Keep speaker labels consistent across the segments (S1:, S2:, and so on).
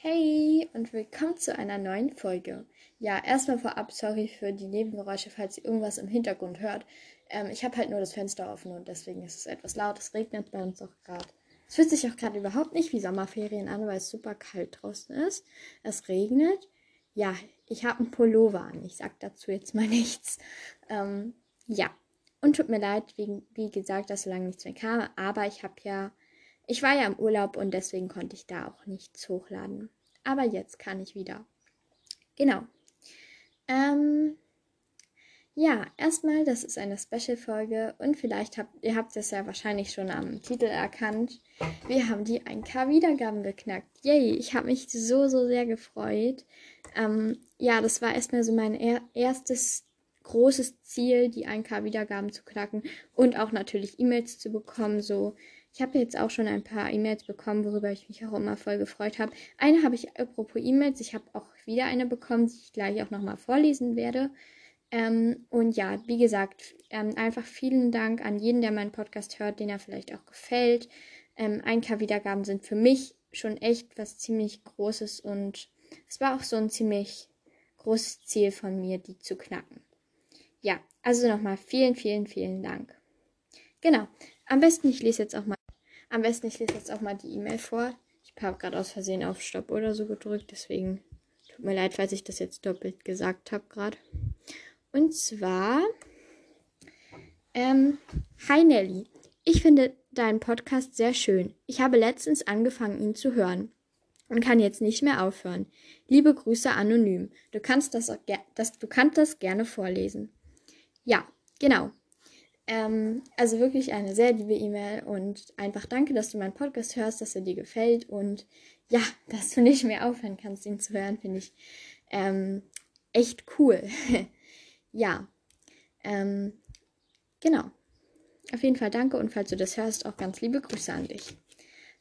S1: Hey und willkommen zu einer neuen Folge. Ja, erstmal vorab, sorry für die Nebengeräusche, falls ihr irgendwas im Hintergrund hört. Ähm, ich habe halt nur das Fenster offen und deswegen ist es etwas laut. Es regnet bei uns auch gerade. Es fühlt sich auch gerade überhaupt nicht wie Sommerferien an, weil es super kalt draußen ist. Es regnet. Ja, ich habe einen Pullover an. Ich sag dazu jetzt mal nichts. Ähm, ja, und tut mir leid, wie, wie gesagt, dass so lange nichts mehr kam. Aber ich habe ja ich war ja im Urlaub und deswegen konnte ich da auch nichts hochladen. Aber jetzt kann ich wieder. Genau. Ähm, ja, erstmal, das ist eine Special-Folge und vielleicht habt ihr habt es ja wahrscheinlich schon am Titel erkannt. Wir haben die 1K Wiedergaben geknackt. Yay, ich habe mich so, so sehr gefreut. Ähm, ja, das war erstmal so mein er erstes großes Ziel, die 1K Wiedergaben zu knacken und auch natürlich E-Mails zu bekommen, so ich habe jetzt auch schon ein paar E-Mails bekommen, worüber ich mich auch immer voll gefreut habe. Eine habe ich apropos E-Mails. Ich habe auch wieder eine bekommen, die ich gleich auch nochmal vorlesen werde. Ähm, und ja, wie gesagt, ähm, einfach vielen Dank an jeden, der meinen Podcast hört, den er vielleicht auch gefällt. Ähm, 1K Wiedergaben sind für mich schon echt was ziemlich Großes und es war auch so ein ziemlich großes Ziel von mir, die zu knacken. Ja, also nochmal vielen, vielen, vielen Dank. Genau. Am besten, ich lese jetzt auch mal am besten, ich lese jetzt auch mal die E-Mail vor. Ich habe gerade aus Versehen auf Stopp oder so gedrückt, deswegen tut mir leid, falls ich das jetzt doppelt gesagt habe gerade. Und zwar, ähm, Hi Nelly, ich finde deinen Podcast sehr schön. Ich habe letztens angefangen, ihn zu hören und kann jetzt nicht mehr aufhören. Liebe Grüße anonym. Du kannst das, das, du kannst das gerne vorlesen. Ja, genau. Ähm, also wirklich eine sehr liebe E-Mail und einfach danke, dass du meinen Podcast hörst, dass er dir gefällt und ja, dass du nicht mehr aufhören kannst, ihn zu hören, finde ich ähm, echt cool. ja, ähm, genau. Auf jeden Fall danke und falls du das hörst, auch ganz liebe Grüße an dich.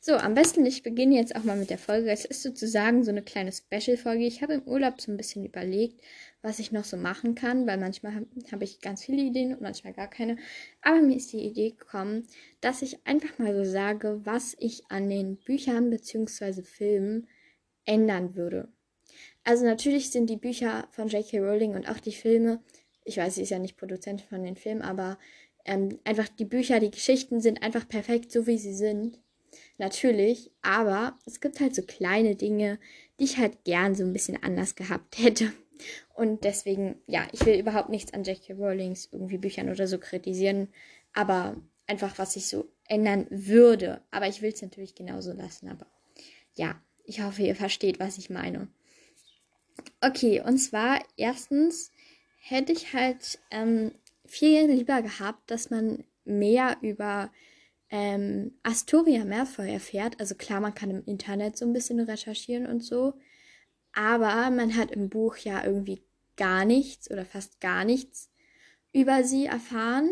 S1: So, am besten, ich beginne jetzt auch mal mit der Folge. Es ist sozusagen so eine kleine Special-Folge. Ich habe im Urlaub so ein bisschen überlegt, was ich noch so machen kann, weil manchmal habe hab ich ganz viele Ideen und manchmal gar keine. Aber mir ist die Idee gekommen, dass ich einfach mal so sage, was ich an den Büchern bzw. Filmen ändern würde. Also natürlich sind die Bücher von J.K. Rowling und auch die Filme, ich weiß, sie ist ja nicht Produzentin von den Filmen, aber ähm, einfach die Bücher, die Geschichten sind einfach perfekt, so wie sie sind natürlich, aber es gibt halt so kleine Dinge, die ich halt gern so ein bisschen anders gehabt hätte. Und deswegen, ja, ich will überhaupt nichts an J.K. Rowlings irgendwie Büchern oder so kritisieren, aber einfach, was ich so ändern würde. Aber ich will es natürlich genauso lassen, aber ja, ich hoffe, ihr versteht, was ich meine. Okay, und zwar erstens hätte ich halt ähm, viel lieber gehabt, dass man mehr über ähm, Astoria Malfoy erfährt. Also klar, man kann im Internet so ein bisschen recherchieren und so, aber man hat im Buch ja irgendwie gar nichts oder fast gar nichts über sie erfahren.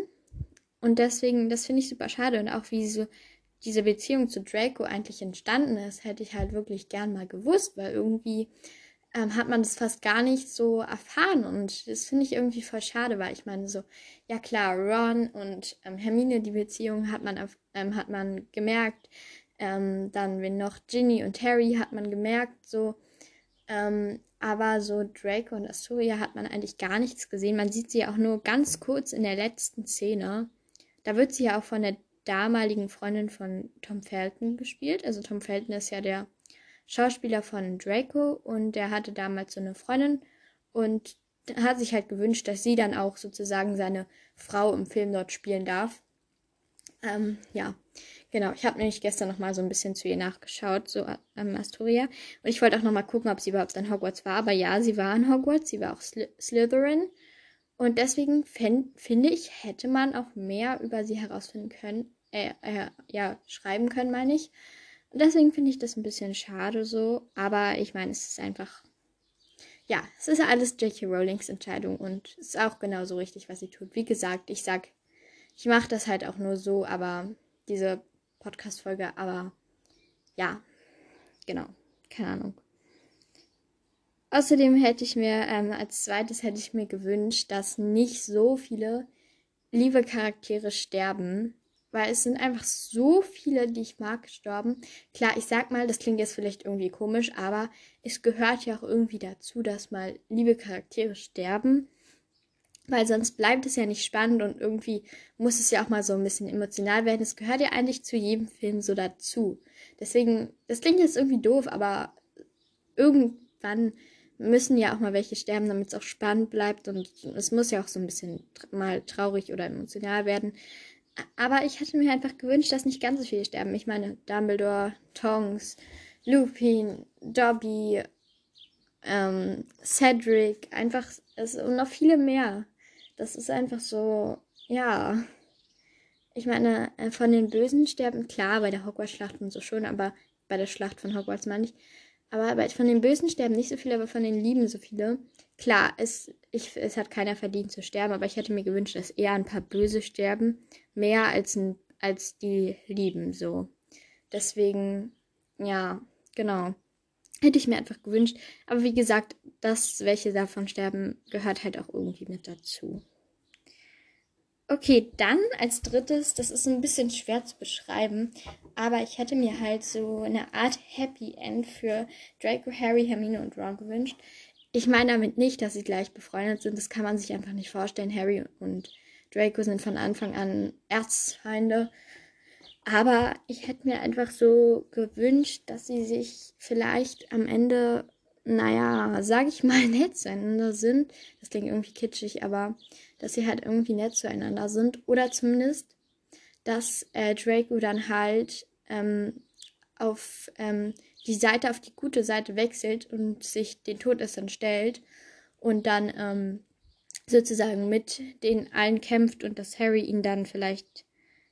S1: Und deswegen, das finde ich super schade. Und auch wie so diese Beziehung zu Draco eigentlich entstanden ist, hätte ich halt wirklich gern mal gewusst, weil irgendwie ähm, hat man das fast gar nicht so erfahren. Und das finde ich irgendwie voll schade, weil ich meine, so, ja klar, Ron und ähm, Hermine, die Beziehung hat man, ähm, hat man gemerkt. Ähm, dann, wenn noch Ginny und Harry hat man gemerkt, so. Ähm, aber so Draco und Astoria hat man eigentlich gar nichts gesehen. Man sieht sie auch nur ganz kurz in der letzten Szene. Da wird sie ja auch von der damaligen Freundin von Tom Felton gespielt. Also Tom Felton ist ja der Schauspieler von Draco und der hatte damals so eine Freundin und hat sich halt gewünscht, dass sie dann auch sozusagen seine Frau im Film dort spielen darf. Ähm, ja, genau. Ich habe nämlich gestern noch mal so ein bisschen zu ihr nachgeschaut, so ähm, Astoria. Und ich wollte auch noch mal gucken, ob sie überhaupt an Hogwarts war. Aber ja, sie war in Hogwarts. Sie war auch Sly Slytherin. Und deswegen finde ich, hätte man auch mehr über sie herausfinden können, äh, äh, ja, schreiben können, meine ich. Deswegen finde ich das ein bisschen schade so. Aber ich meine, es ist einfach. Ja, es ist alles J.K. Rowlings Entscheidung und es ist auch genauso richtig, was sie tut. Wie gesagt, ich sag, ich mache das halt auch nur so, aber diese Podcast-Folge, aber ja, genau, keine Ahnung. Außerdem hätte ich mir, ähm, als zweites hätte ich mir gewünscht, dass nicht so viele liebe Charaktere sterben. Weil es sind einfach so viele, die ich mag, gestorben. Klar, ich sag mal, das klingt jetzt vielleicht irgendwie komisch, aber es gehört ja auch irgendwie dazu, dass mal liebe Charaktere sterben. Weil sonst bleibt es ja nicht spannend und irgendwie muss es ja auch mal so ein bisschen emotional werden. Es gehört ja eigentlich zu jedem Film so dazu. Deswegen, das klingt jetzt irgendwie doof, aber irgendwann müssen ja auch mal welche sterben, damit es auch spannend bleibt und es muss ja auch so ein bisschen mal traurig oder emotional werden. Aber ich hätte mir einfach gewünscht, dass nicht ganz so viele sterben. Ich meine, Dumbledore, Tongs, Lupin, Dobby, ähm, Cedric, einfach es, und noch viele mehr. Das ist einfach so, ja. Ich meine, äh, von den Bösen sterben, klar, bei der Hogwarts-Schlacht und so schon, aber bei der Schlacht von Hogwarts meine ich. Aber von den Bösen sterben nicht so viele, aber von den Lieben so viele. Klar, es, ich, es hat keiner verdient zu sterben, aber ich hätte mir gewünscht, dass eher ein paar Böse sterben. Mehr als, ein, als die Lieben, so. Deswegen, ja, genau. Hätte ich mir einfach gewünscht. Aber wie gesagt, dass welche davon sterben, gehört halt auch irgendwie mit dazu. Okay, dann als drittes, das ist ein bisschen schwer zu beschreiben, aber ich hätte mir halt so eine Art Happy End für Draco, Harry, Hermine und Ron gewünscht. Ich meine damit nicht, dass sie gleich befreundet sind, das kann man sich einfach nicht vorstellen. Harry und Draco sind von Anfang an Erzfeinde. Aber ich hätte mir einfach so gewünscht, dass sie sich vielleicht am Ende, naja, sag ich mal, nett zueinander sind. Das klingt irgendwie kitschig, aber dass sie halt irgendwie nett zueinander sind. Oder zumindest, dass äh, Draco dann halt ähm, auf ähm, die Seite, auf die gute Seite wechselt und sich den Todessern stellt und dann ähm, sozusagen mit den allen kämpft und dass Harry ihn dann vielleicht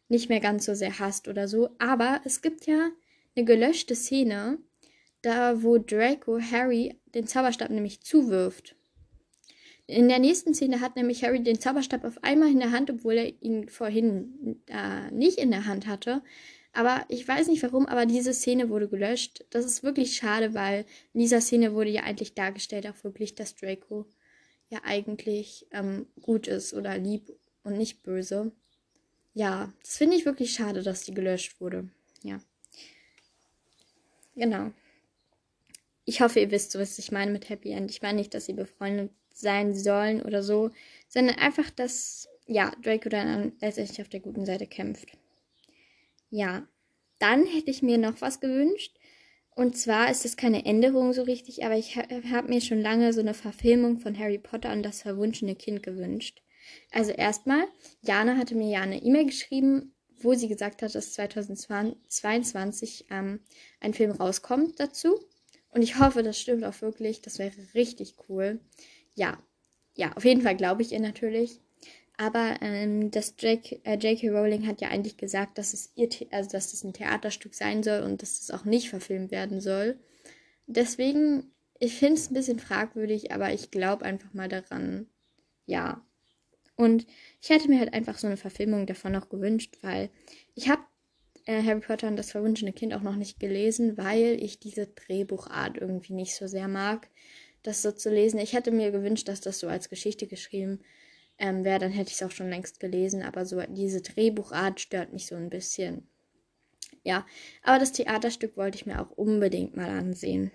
S1: nicht mehr ganz so sehr hasst oder so. Aber es gibt ja eine gelöschte Szene, da wo Draco Harry den Zauberstab nämlich zuwirft. In der nächsten Szene hat nämlich Harry den Zauberstab auf einmal in der Hand, obwohl er ihn vorhin äh, nicht in der Hand hatte. Aber ich weiß nicht warum, aber diese Szene wurde gelöscht. Das ist wirklich schade, weil in dieser Szene wurde ja eigentlich dargestellt auch wirklich, dass Draco ja eigentlich ähm, gut ist oder lieb und nicht böse. Ja, das finde ich wirklich schade, dass die gelöscht wurde. Ja. Genau. Ich hoffe, ihr wisst, was ich meine mit Happy End. Ich meine nicht, dass sie befreundet sein sollen oder so, sondern einfach, dass, ja, Draco dann letztendlich auf der guten Seite kämpft. Ja, dann hätte ich mir noch was gewünscht. Und zwar ist es keine Änderung so richtig, aber ich habe mir schon lange so eine Verfilmung von Harry Potter und das verwunschene Kind gewünscht. Also erstmal, Jana hatte mir ja eine E-Mail geschrieben, wo sie gesagt hat, dass 2022 ähm, ein Film rauskommt dazu. Und ich hoffe, das stimmt auch wirklich. Das wäre richtig cool ja, ja, auf jeden Fall glaube ich ihr natürlich. Aber ähm, das J.K. Äh, Rowling hat ja eigentlich gesagt, dass es ihr, also dass es ein Theaterstück sein soll und dass es auch nicht verfilmt werden soll. Deswegen, ich finde es ein bisschen fragwürdig, aber ich glaube einfach mal daran, ja. Und ich hätte mir halt einfach so eine Verfilmung davon noch gewünscht, weil ich habe äh, Harry Potter und das verwunschene Kind auch noch nicht gelesen, weil ich diese Drehbuchart irgendwie nicht so sehr mag das so zu lesen. Ich hätte mir gewünscht, dass das so als Geschichte geschrieben ähm, wäre, dann hätte ich es auch schon längst gelesen, aber so diese Drehbuchart stört mich so ein bisschen. Ja, aber das Theaterstück wollte ich mir auch unbedingt mal ansehen.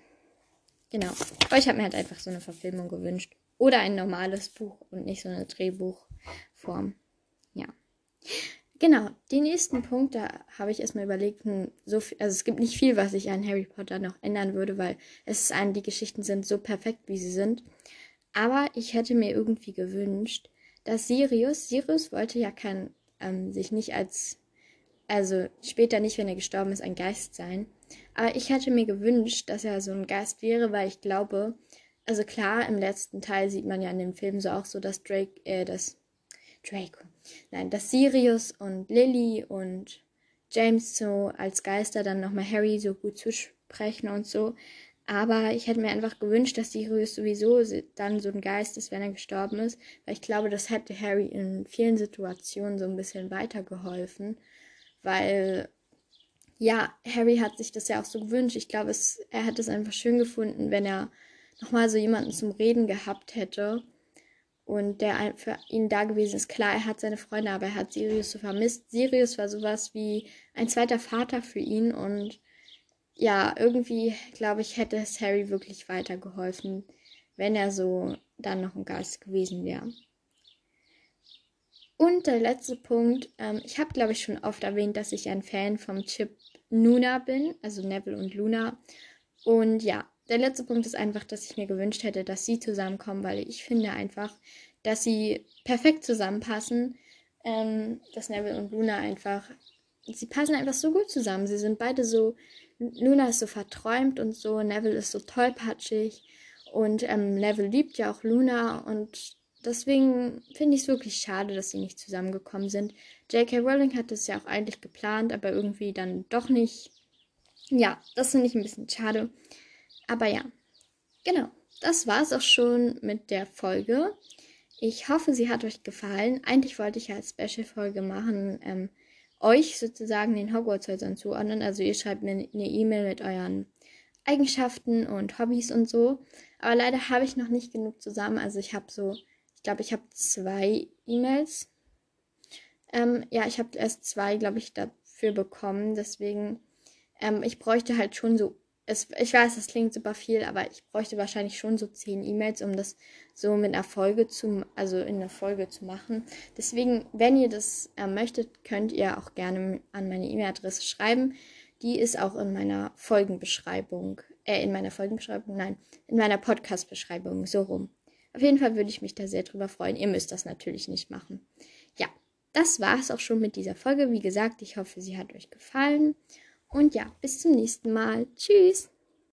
S1: Genau. Aber ich habe mir halt einfach so eine Verfilmung gewünscht. Oder ein normales Buch und nicht so eine Drehbuchform. Ja. Genau, den nächsten Punkt, da habe ich erstmal überlegt, hm, so viel, also es gibt nicht viel, was ich an Harry Potter noch ändern würde, weil es ist ein, die Geschichten sind so perfekt, wie sie sind. Aber ich hätte mir irgendwie gewünscht, dass Sirius, Sirius wollte ja kein, ähm, sich nicht als, also später nicht, wenn er gestorben ist, ein Geist sein. Aber ich hätte mir gewünscht, dass er so ein Geist wäre, weil ich glaube, also klar, im letzten Teil sieht man ja in dem Film so auch so, dass Drake, äh, dass Draco. Nein, dass Sirius und Lily und James so als Geister dann nochmal Harry so gut zusprechen und so. Aber ich hätte mir einfach gewünscht, dass Sirius sowieso dann so ein Geist ist, wenn er gestorben ist. Weil ich glaube, das hätte Harry in vielen Situationen so ein bisschen weitergeholfen. Weil, ja, Harry hat sich das ja auch so gewünscht. Ich glaube, es, er hätte es einfach schön gefunden, wenn er nochmal so jemanden zum Reden gehabt hätte und der für ihn da gewesen ist. Klar, er hat seine Freunde, aber er hat Sirius so vermisst. Sirius war sowas wie ein zweiter Vater für ihn und ja, irgendwie, glaube ich, hätte es Harry wirklich weitergeholfen, wenn er so dann noch ein Geist gewesen wäre. Und der letzte Punkt, ähm, ich habe, glaube ich, schon oft erwähnt, dass ich ein Fan vom Chip Luna bin, also Neville und Luna. Und ja, der letzte Punkt ist einfach, dass ich mir gewünscht hätte, dass sie zusammenkommen, weil ich finde einfach, dass sie perfekt zusammenpassen. Ähm, dass Neville und Luna einfach, sie passen einfach so gut zusammen. Sie sind beide so, Luna ist so verträumt und so, Neville ist so tollpatschig und ähm, Neville liebt ja auch Luna und deswegen finde ich es wirklich schade, dass sie nicht zusammengekommen sind. J.K. Rowling hat es ja auch eigentlich geplant, aber irgendwie dann doch nicht. Ja, das finde ich ein bisschen schade. Aber ja, genau. Das war es auch schon mit der Folge. Ich hoffe, sie hat euch gefallen. Eigentlich wollte ich ja als Special-Folge machen, ähm, euch sozusagen den Hogwarts-Häusern zuordnen. Also ihr schreibt mir eine E-Mail mit euren Eigenschaften und Hobbys und so. Aber leider habe ich noch nicht genug zusammen. Also ich habe so, ich glaube, ich habe zwei E-Mails. Ähm, ja, ich habe erst zwei, glaube ich, dafür bekommen. Deswegen, ähm, ich bräuchte halt schon so es, ich weiß, das klingt super viel, aber ich bräuchte wahrscheinlich schon so zehn E-Mails, um das so mit einer zu, also in einer Folge zu machen. Deswegen, wenn ihr das äh, möchtet, könnt ihr auch gerne an meine E-Mail-Adresse schreiben. Die ist auch in meiner Folgenbeschreibung, äh, in meiner Folgenbeschreibung, nein, in meiner Podcast-Beschreibung, so rum. Auf jeden Fall würde ich mich da sehr drüber freuen. Ihr müsst das natürlich nicht machen. Ja, das war es auch schon mit dieser Folge. Wie gesagt, ich hoffe, sie hat euch gefallen. Und ja, bis zum nächsten Mal. Tschüss.